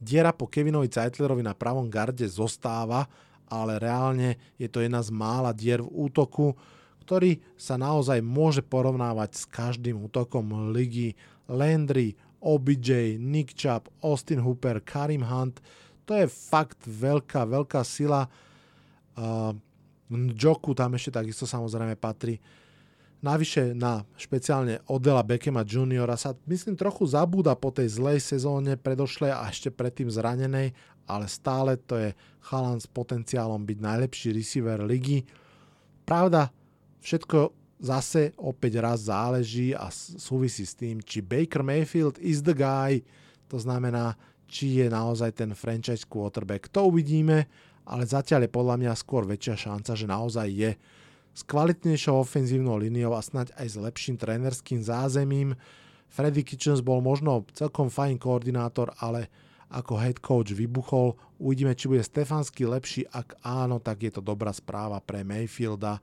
Diera po Kevinovi Zeitlerovi na pravom garde zostáva, ale reálne je to jedna z mála dier v útoku, ktorý sa naozaj môže porovnávať s každým útokom ligy. Landry, OBJ, Nick Chubb, Austin Hooper, Karim Hunt. To je fakt veľká, veľká sila. Uh, Joku tam ešte takisto samozrejme patrí. Navyše na špeciálne Odela Beckema juniora sa myslím trochu zabúda po tej zlej sezóne predošlej a ešte predtým zranenej, ale stále to je chalan s potenciálom byť najlepší receiver ligy. Pravda, všetko zase opäť raz záleží a súvisí s tým, či Baker Mayfield is the guy, to znamená, či je naozaj ten franchise quarterback. To uvidíme, ale zatiaľ je podľa mňa skôr väčšia šanca, že naozaj je s kvalitnejšou ofenzívnou líniou a snať aj s lepším trénerským zázemím. Freddy Kitchens bol možno celkom fajn koordinátor, ale ako head coach vybuchol. Uvidíme, či bude Stefanský lepší. Ak áno, tak je to dobrá správa pre Mayfielda.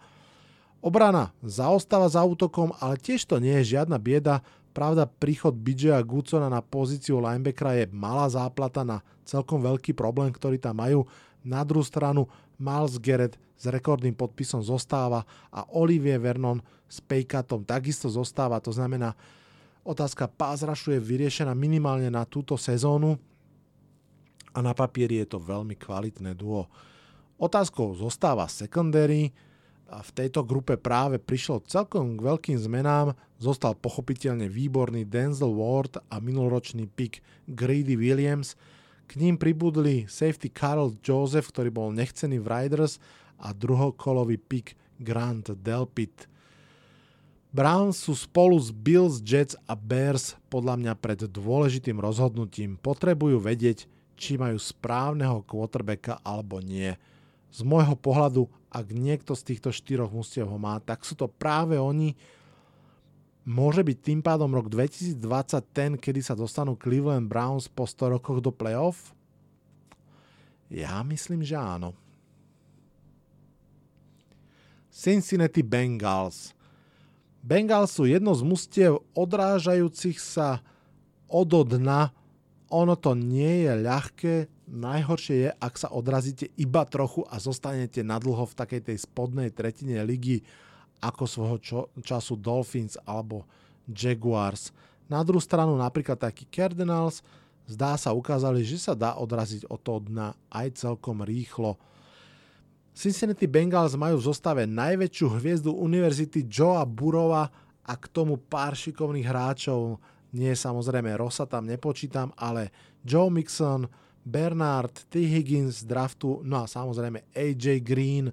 Obrana zaostáva za útokom, ale tiež to nie je žiadna bieda. Pravda, príchod BJ a Gucona na pozíciu linebackera je malá záplata na celkom veľký problém, ktorý tam majú. Na druhú stranu Miles Garrett s rekordným podpisom zostáva a Olivier Vernon s Pejkatom takisto zostáva. To znamená, otázka pázrašu je vyriešená minimálne na túto sezónu a na papieri je to veľmi kvalitné duo. Otázkou zostáva secondary, a v tejto grupe práve prišlo celkom k veľkým zmenám, zostal pochopiteľne výborný Denzel Ward a minuloročný pick Grady Williams. K ním pribudli safety Carl Joseph, ktorý bol nechcený v Riders a druhokolový pick Grant Delpit. Browns sú spolu s Bills, Jets a Bears podľa mňa pred dôležitým rozhodnutím. Potrebujú vedieť, či majú správneho quarterbacka alebo nie. Z môjho pohľadu, ak niekto z týchto štyroch mustiev ho má, tak sú to práve oni. Môže byť tým pádom rok 2020 ten, kedy sa dostanú Cleveland Browns po 100 rokoch do playoff? Ja myslím, že áno. Cincinnati Bengals. Bengals sú jedno z mustiev odrážajúcich sa od dna. Ono to nie je ľahké, najhoršie je, ak sa odrazíte iba trochu a zostanete nadlho v takej tej spodnej tretine ligy ako svojho čo, času Dolphins alebo Jaguars. Na druhú stranu napríklad taký Cardinals zdá sa ukázali, že sa dá odraziť od toho dna aj celkom rýchlo. Cincinnati Bengals majú v zostave najväčšiu hviezdu univerzity Joea Burova a k tomu pár šikovných hráčov. Nie samozrejme Rosa tam nepočítam, ale Joe Mixon, Bernard, T. Higgins z draftu, no a samozrejme AJ Green.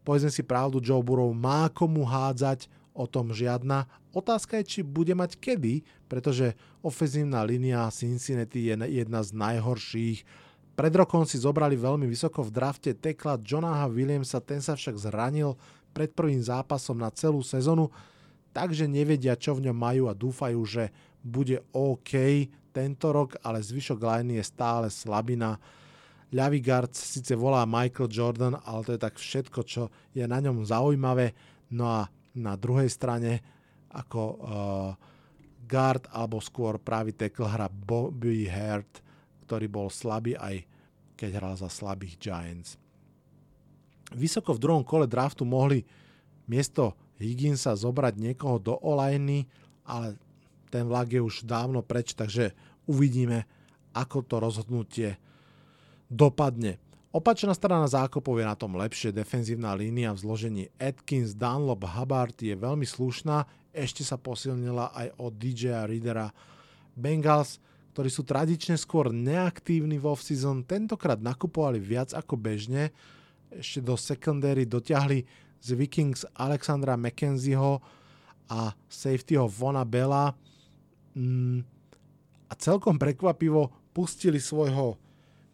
Povedzme si pravdu, Joe Burrow má komu hádzať, o tom žiadna. Otázka je, či bude mať kedy, pretože ofenzívna línia Cincinnati je jedna z najhorších. Pred rokom si zobrali veľmi vysoko v drafte tekla Jonaha Williamsa, ten sa však zranil pred prvým zápasom na celú sezonu, takže nevedia, čo v ňom majú a dúfajú, že bude OK tento rok, ale zvyšok line je stále slabina. Ľavý guard síce volá Michael Jordan, ale to je tak všetko, čo je na ňom zaujímavé. No a na druhej strane ako uh, guard alebo skôr pravý tackle hra Bobby Hart, ktorý bol slabý aj keď hral za slabých Giants. Vysoko v druhom kole draftu mohli miesto Higginsa zobrať niekoho do olajny, ale ten vlak je už dávno preč, takže uvidíme, ako to rozhodnutie dopadne. Opačná strana zákopov je na tom lepšie. Defenzívna línia v zložení Atkins, Dunlop, Hubbard je veľmi slušná. Ešte sa posilnila aj od DJ Readera. Bengals, ktorí sú tradične skôr neaktívni v off-season, tentokrát nakupovali viac ako bežne. Ešte do secondary dotiahli z Vikings Alexandra McKenzieho a safetyho Vona Bella. Mm, a celkom prekvapivo pustili svojho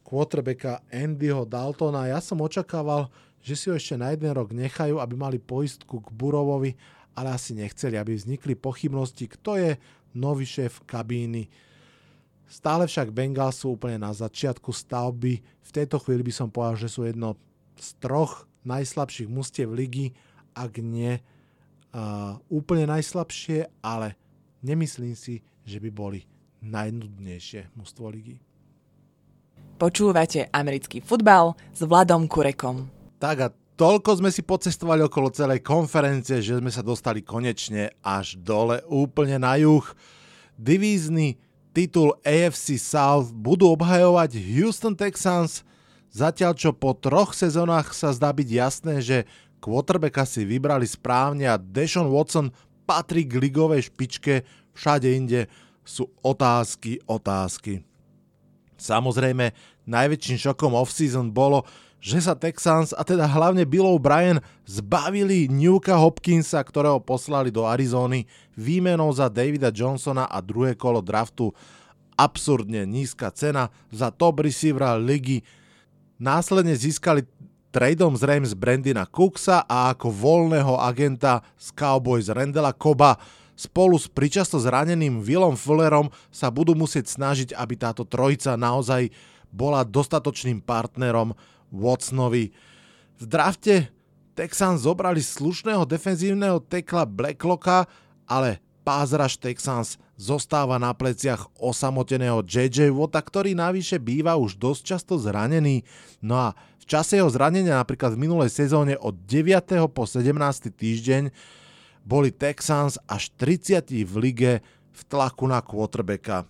quarterbacka Andyho Daltona. Ja som očakával, že si ho ešte na jeden rok nechajú, aby mali poistku k Burovovi, ale asi nechceli, aby vznikli pochybnosti, kto je nový šéf kabíny. Stále však Bengals sú úplne na začiatku stavby. V tejto chvíli by som povedal, že sú jedno z troch najslabších mustiev ligy, ak nie uh, úplne najslabšie, ale nemyslím si, že by boli najnudnejšie mužstvo ligy. Počúvate americký futbal s Vladom Kurekom. Tak a toľko sme si pocestovali okolo celej konferencie, že sme sa dostali konečne až dole úplne na juh. Divízny titul AFC South budú obhajovať Houston Texans, zatiaľ čo po troch sezónach sa zdá byť jasné, že quarterbacka si vybrali správne a Deshaun Watson patrí k ligovej špičke, všade inde sú otázky, otázky. Samozrejme, najväčším šokom off-season bolo, že sa Texans a teda hlavne Bill O'Brien zbavili Newka Hopkinsa, ktorého poslali do Arizony výmenou za Davida Johnsona a druhé kolo draftu. Absurdne nízka cena za top receivera ligy. Následne získali tradeom z Rams Brandina Cooksa a ako voľného agenta z Cowboys Rendela Koba spolu s pričasto zraneným Willom Fullerom sa budú musieť snažiť, aby táto trojica naozaj bola dostatočným partnerom Watsonovi. V drafte Texans zobrali slušného defenzívneho tekla Blacklocka, ale pázraž Texans zostáva na pleciach osamoteného JJ Wota, ktorý navyše býva už dosť často zranený. No a čase jeho zranenia napríklad v minulej sezóne od 9. po 17. týždeň boli Texans až 30 v lige v tlaku na quarterbacka.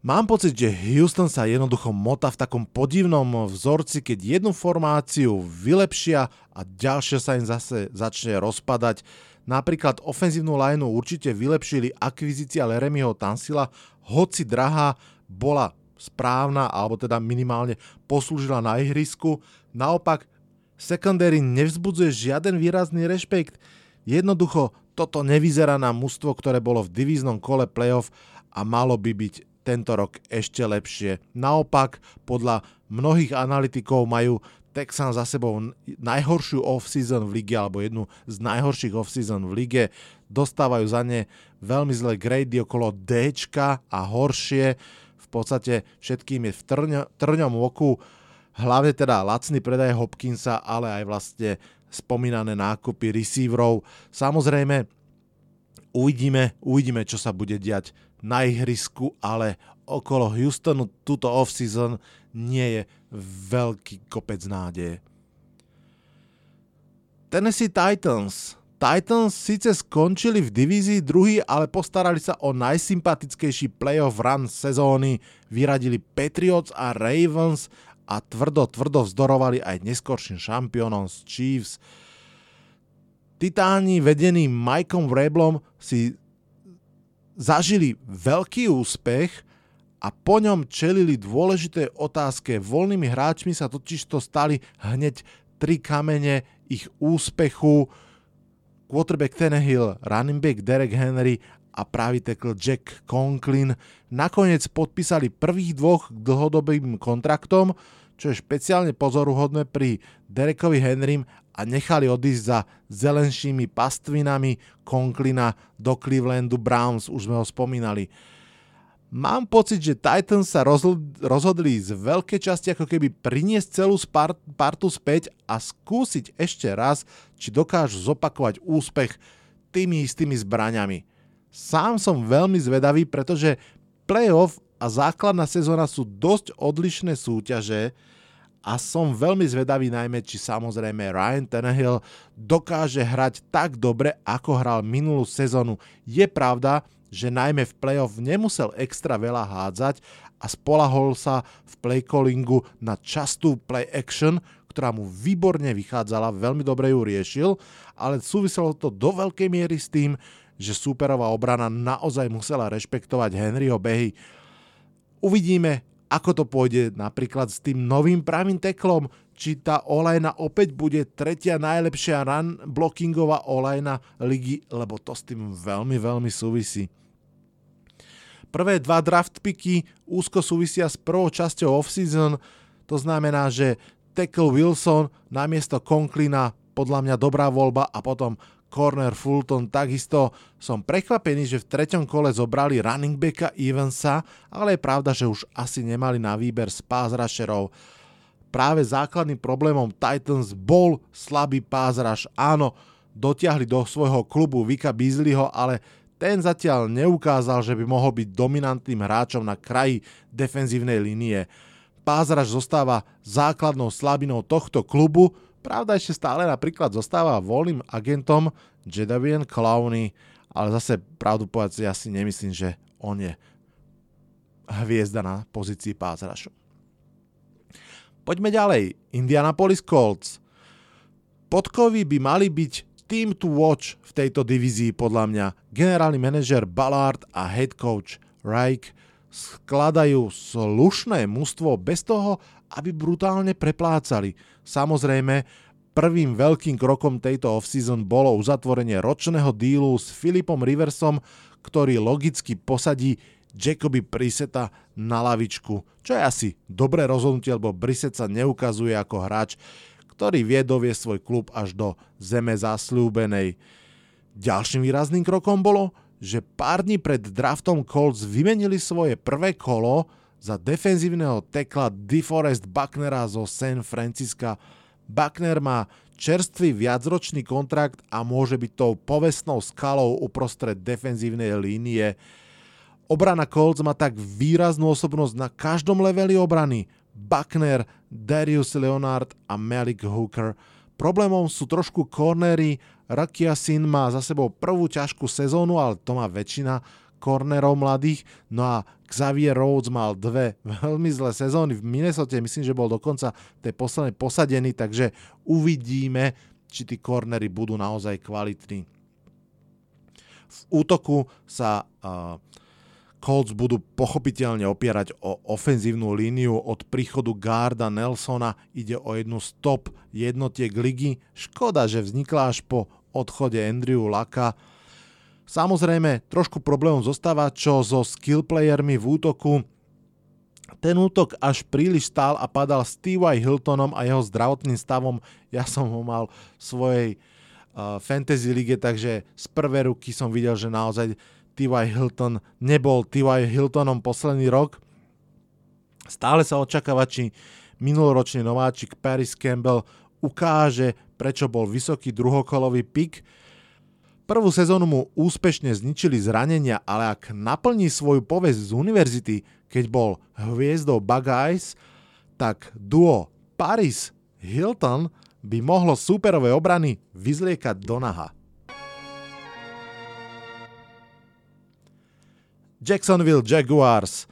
Mám pocit, že Houston sa jednoducho mota v takom podivnom vzorci, keď jednu formáciu vylepšia a ďalšia sa im zase začne rozpadať. Napríklad ofenzívnu lineu určite vylepšili akvizícia Leremyho Tansila, hoci drahá bola správna, alebo teda minimálne poslúžila na ihrisku. Naopak, secondary nevzbudzuje žiaden výrazný rešpekt. Jednoducho, toto nevyzerá na mužstvo, ktoré bolo v divíznom kole playoff a malo by byť tento rok ešte lepšie. Naopak, podľa mnohých analytikov majú Texans za sebou najhoršiu off-season v lige, alebo jednu z najhorších off-season v lige. Dostávajú za ne veľmi zlé grady okolo D a horšie. Podstate všetkým je v trňo, trňom oku hlavne teda lacný predaj Hopkinsa, ale aj vlastne spomínané nákupy receiverov. Samozrejme, uvidíme, uvidíme, čo sa bude diať na ihrisku, ale okolo Houstonu túto off-season nie je veľký kopec nádeje. Tennessee Titans. Titans síce skončili v divízii druhý, ale postarali sa o najsympatickejší playoff run sezóny. Vyradili Patriots a Ravens a tvrdo, tvrdo vzdorovali aj neskorším šampiónom z Chiefs. Titáni vedení Mikeom Vreblom si zažili veľký úspech a po ňom čelili dôležité otázke. Voľnými hráčmi sa totiž to stali hneď tri kamene ich úspechu. Quarterback Tannehill, running back Derek Henry a pravý tackle Jack Conklin nakoniec podpísali prvých dvoch dlhodobým kontraktom, čo je špeciálne pozoruhodné pri Derekovi Henrym a nechali odísť za zelenšími pastvinami Conklina do Clevelandu Browns, už sme ho spomínali. Mám pocit, že Titans sa rozhodli z veľkej časti ako keby priniesť celú partu späť a skúsiť ešte raz, či dokážu zopakovať úspech tými istými zbraňami. Sám som veľmi zvedavý, pretože playoff a základná sezóna sú dosť odlišné súťaže a som veľmi zvedavý najmä, či samozrejme Ryan Tannehill dokáže hrať tak dobre, ako hral minulú sezónu. Je pravda, že najmä v playoff nemusel extra veľa hádzať a spolahol sa v play callingu na častú play action, ktorá mu výborne vychádzala, veľmi dobre ju riešil, ale súviselo to do veľkej miery s tým, že súperová obrana naozaj musela rešpektovať Henryho behy. Uvidíme, ako to pôjde napríklad s tým novým pravým teklom, či tá olajna opäť bude tretia najlepšia run blockingová olajna ligy, lebo to s tým veľmi, veľmi súvisí. Prvé dva draft úzko súvisia s prvou časťou off-season, to znamená, že Tackle Wilson namiesto Conklina podľa mňa dobrá voľba a potom Corner Fulton takisto som prekvapený, že v treťom kole zobrali running backa Evansa, ale je pravda, že už asi nemali na výber z pass rusherov. Práve základným problémom Titans bol slabý pass rush. Áno, dotiahli do svojho klubu Vika Beasleyho, ale ten zatiaľ neukázal, že by mohol byť dominantným hráčom na kraji defenzívnej línie. Pázraž zostáva základnou slabinou tohto klubu, pravda ešte stále napríklad zostáva voľným agentom Jadavian Clowney, ale zase pravdu povedať si, ja nemyslím, že on je hviezda na pozícii pázrašu. Poďme ďalej. Indianapolis Colts. Podkovy by mali byť team to watch v tejto divízii podľa mňa. Generálny manažer Ballard a head coach Reich skladajú slušné mužstvo bez toho, aby brutálne preplácali. Samozrejme, prvým veľkým krokom tejto offseason bolo uzatvorenie ročného dílu s Filipom Riversom, ktorý logicky posadí Jacoby Briseta na lavičku, čo je asi dobré rozhodnutie, lebo Briset sa neukazuje ako hráč, ktorý vie dovie svoj klub až do zeme zasľúbenej. Ďalším výrazným krokom bolo, že pár dní pred draftom Colts vymenili svoje prvé kolo za defenzívneho tekla DeForest Bucknera zo San Francisca. Buckner má čerstvý viacročný kontrakt a môže byť tou povestnou skalou uprostred defenzívnej línie. Obrana Colts má tak výraznú osobnosť na každom leveli obrany. Buckner, Darius Leonard a Malik Hooker. Problémom sú trošku cornery, Rakia Sin má za sebou prvú ťažkú sezónu, ale to má väčšina cornerov mladých. No a Xavier Rhodes mal dve veľmi zlé sezóny v Minnesota, myslím, že bol dokonca tej poslednej posadený, takže uvidíme, či tí cornery budú naozaj kvalitní. V útoku sa uh, Colts budú pochopiteľne opierať o ofenzívnu líniu od príchodu Garda Nelsona. Ide o jednu z top jednotiek ligy. Škoda, že vznikla až po odchode Andrew Laka. Samozrejme, trošku problémom zostáva, čo so skill playermi v útoku. ten útok až príliš stál a padal s T.Y. Hiltonom a jeho zdravotným stavom. Ja som ho mal v svojej uh, fantasy lige, takže z prvej ruky som videl, že naozaj T.Y. Hilton nebol T.Y. Hiltonom posledný rok. Stále sa očakáva, či minuloročný nováčik Paris Campbell ukáže, prečo bol vysoký druhokolový pik. Prvú sezónu mu úspešne zničili zranenia, ale ak naplní svoju povesť z univerzity, keď bol hviezdou Buckeyes, tak duo Paris Hilton by mohlo súperové obrany vyzliekať do naha. Jacksonville Jaguars.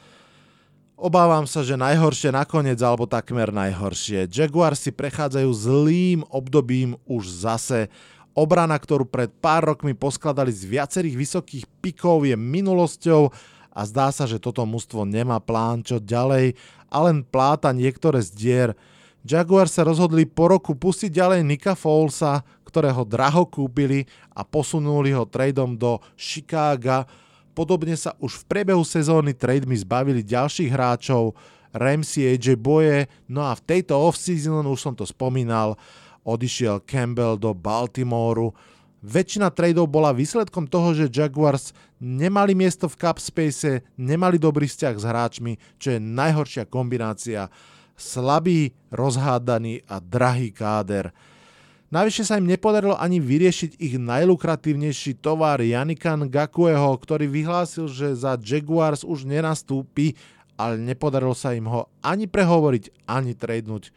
Obávam sa, že najhoršie nakoniec, alebo takmer najhoršie. Jaguars si prechádzajú zlým obdobím už zase. Obrana, ktorú pred pár rokmi poskladali z viacerých vysokých pikov, je minulosťou a zdá sa, že toto mužstvo nemá plán čo ďalej a len pláta niektoré z dier. Jaguar sa rozhodli po roku pustiť ďalej Nika Fowlesa, ktorého draho kúpili a posunuli ho tradeom do Chicaga. Podobne sa už v priebehu sezóny trademi zbavili ďalších hráčov, Ramsey, AJ Boye, no a v tejto off-season, už som to spomínal, odišiel Campbell do Baltimoreu. Väčšina tradeov bola výsledkom toho, že Jaguars nemali miesto v cap space, nemali dobrý vzťah s hráčmi, čo je najhoršia kombinácia. Slabý, rozhádaný a drahý káder. Navyše sa im nepodarilo ani vyriešiť ich najlukratívnejší tovar Janikan Gakueho, ktorý vyhlásil, že za Jaguars už nenastúpi, ale nepodarilo sa im ho ani prehovoriť, ani tradenúť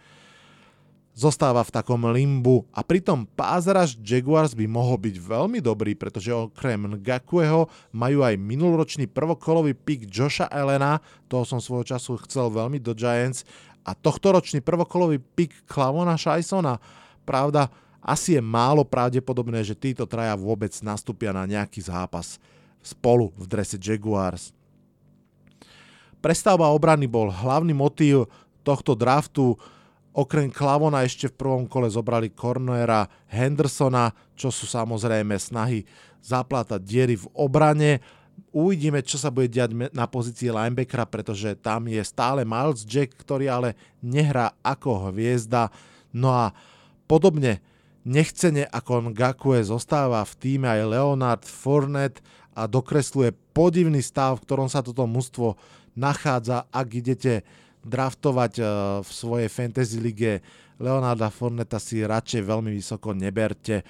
zostáva v takom limbu a pritom pázraž Jaguars by mohol byť veľmi dobrý, pretože okrem Ngakueho majú aj minuloročný prvokolový pick Josha Elena, toho som svojho času chcel veľmi do Giants, a tohtoročný prvokolový pick Clavona Shysona. Pravda, asi je málo pravdepodobné, že títo traja vôbec nastúpia na nejaký zápas spolu v drese Jaguars. Prestavba obrany bol hlavný motív tohto draftu, Okrem Klavona ešte v prvom kole zobrali Cornera Hendersona, čo sú samozrejme snahy zaplatať diery v obrane. Uvidíme, čo sa bude diať na pozícii linebackera, pretože tam je stále Miles Jack, ktorý ale nehrá ako hviezda. No a podobne nechcene ako Ngakue zostáva v týme aj Leonard Fournette a dokresluje podivný stav, v ktorom sa toto mužstvo nachádza, ak idete draftovať eh, v svojej fantasy lige Leonarda Forneta si radšej veľmi vysoko neberte.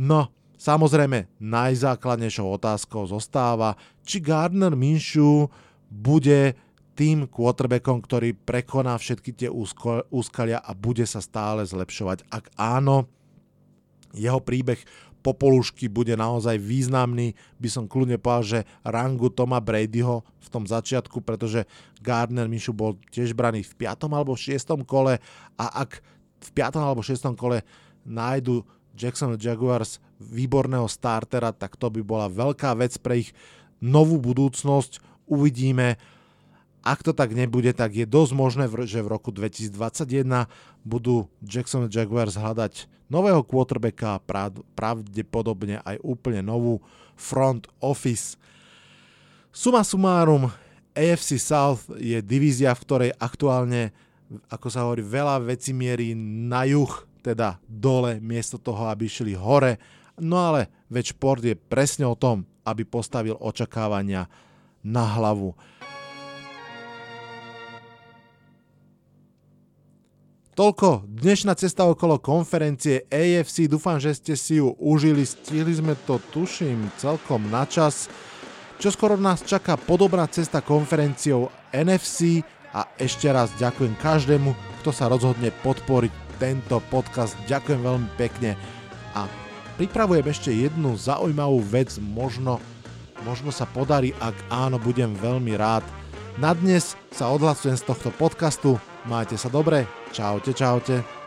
No, samozrejme, najzákladnejšou otázkou zostáva, či Gardner Minshew bude tým quarterbackom, ktorý prekoná všetky tie úskalia a bude sa stále zlepšovať. Ak áno, jeho príbeh Popolušky bude naozaj významný, by som kľudne povedal, že rangu Toma Bradyho v tom začiatku, pretože Gardner Minshew bol tiež braný v 5. alebo 6. kole a ak v 5. alebo 6. kole nájdu Jackson Jaguars výborného startera, tak to by bola veľká vec pre ich novú budúcnosť. Uvidíme, ak to tak nebude, tak je dosť možné, že v roku 2021 budú Jackson Jaguars hľadať nového quarterbacka pravdepodobne aj úplne novú front office. Suma sumárum, AFC South je divízia, v ktorej aktuálne, ako sa hovorí, veľa veci mierí na juh, teda dole, miesto toho, aby išli hore. No ale veď šport je presne o tom, aby postavil očakávania na hlavu. Toľko dnešná cesta okolo konferencie AFC. Dúfam, že ste si ju užili. Stihli sme to, tuším, celkom na čas. Čo skoro nás čaká podobná cesta konferenciou NFC a ešte raz ďakujem každému, kto sa rozhodne podporiť tento podcast. Ďakujem veľmi pekne a pripravujem ešte jednu zaujímavú vec, možno, možno sa podarí, ak áno, budem veľmi rád. Na dnes sa odhlasujem z tohto podcastu. Majte sa dobre. Čaute, čaute.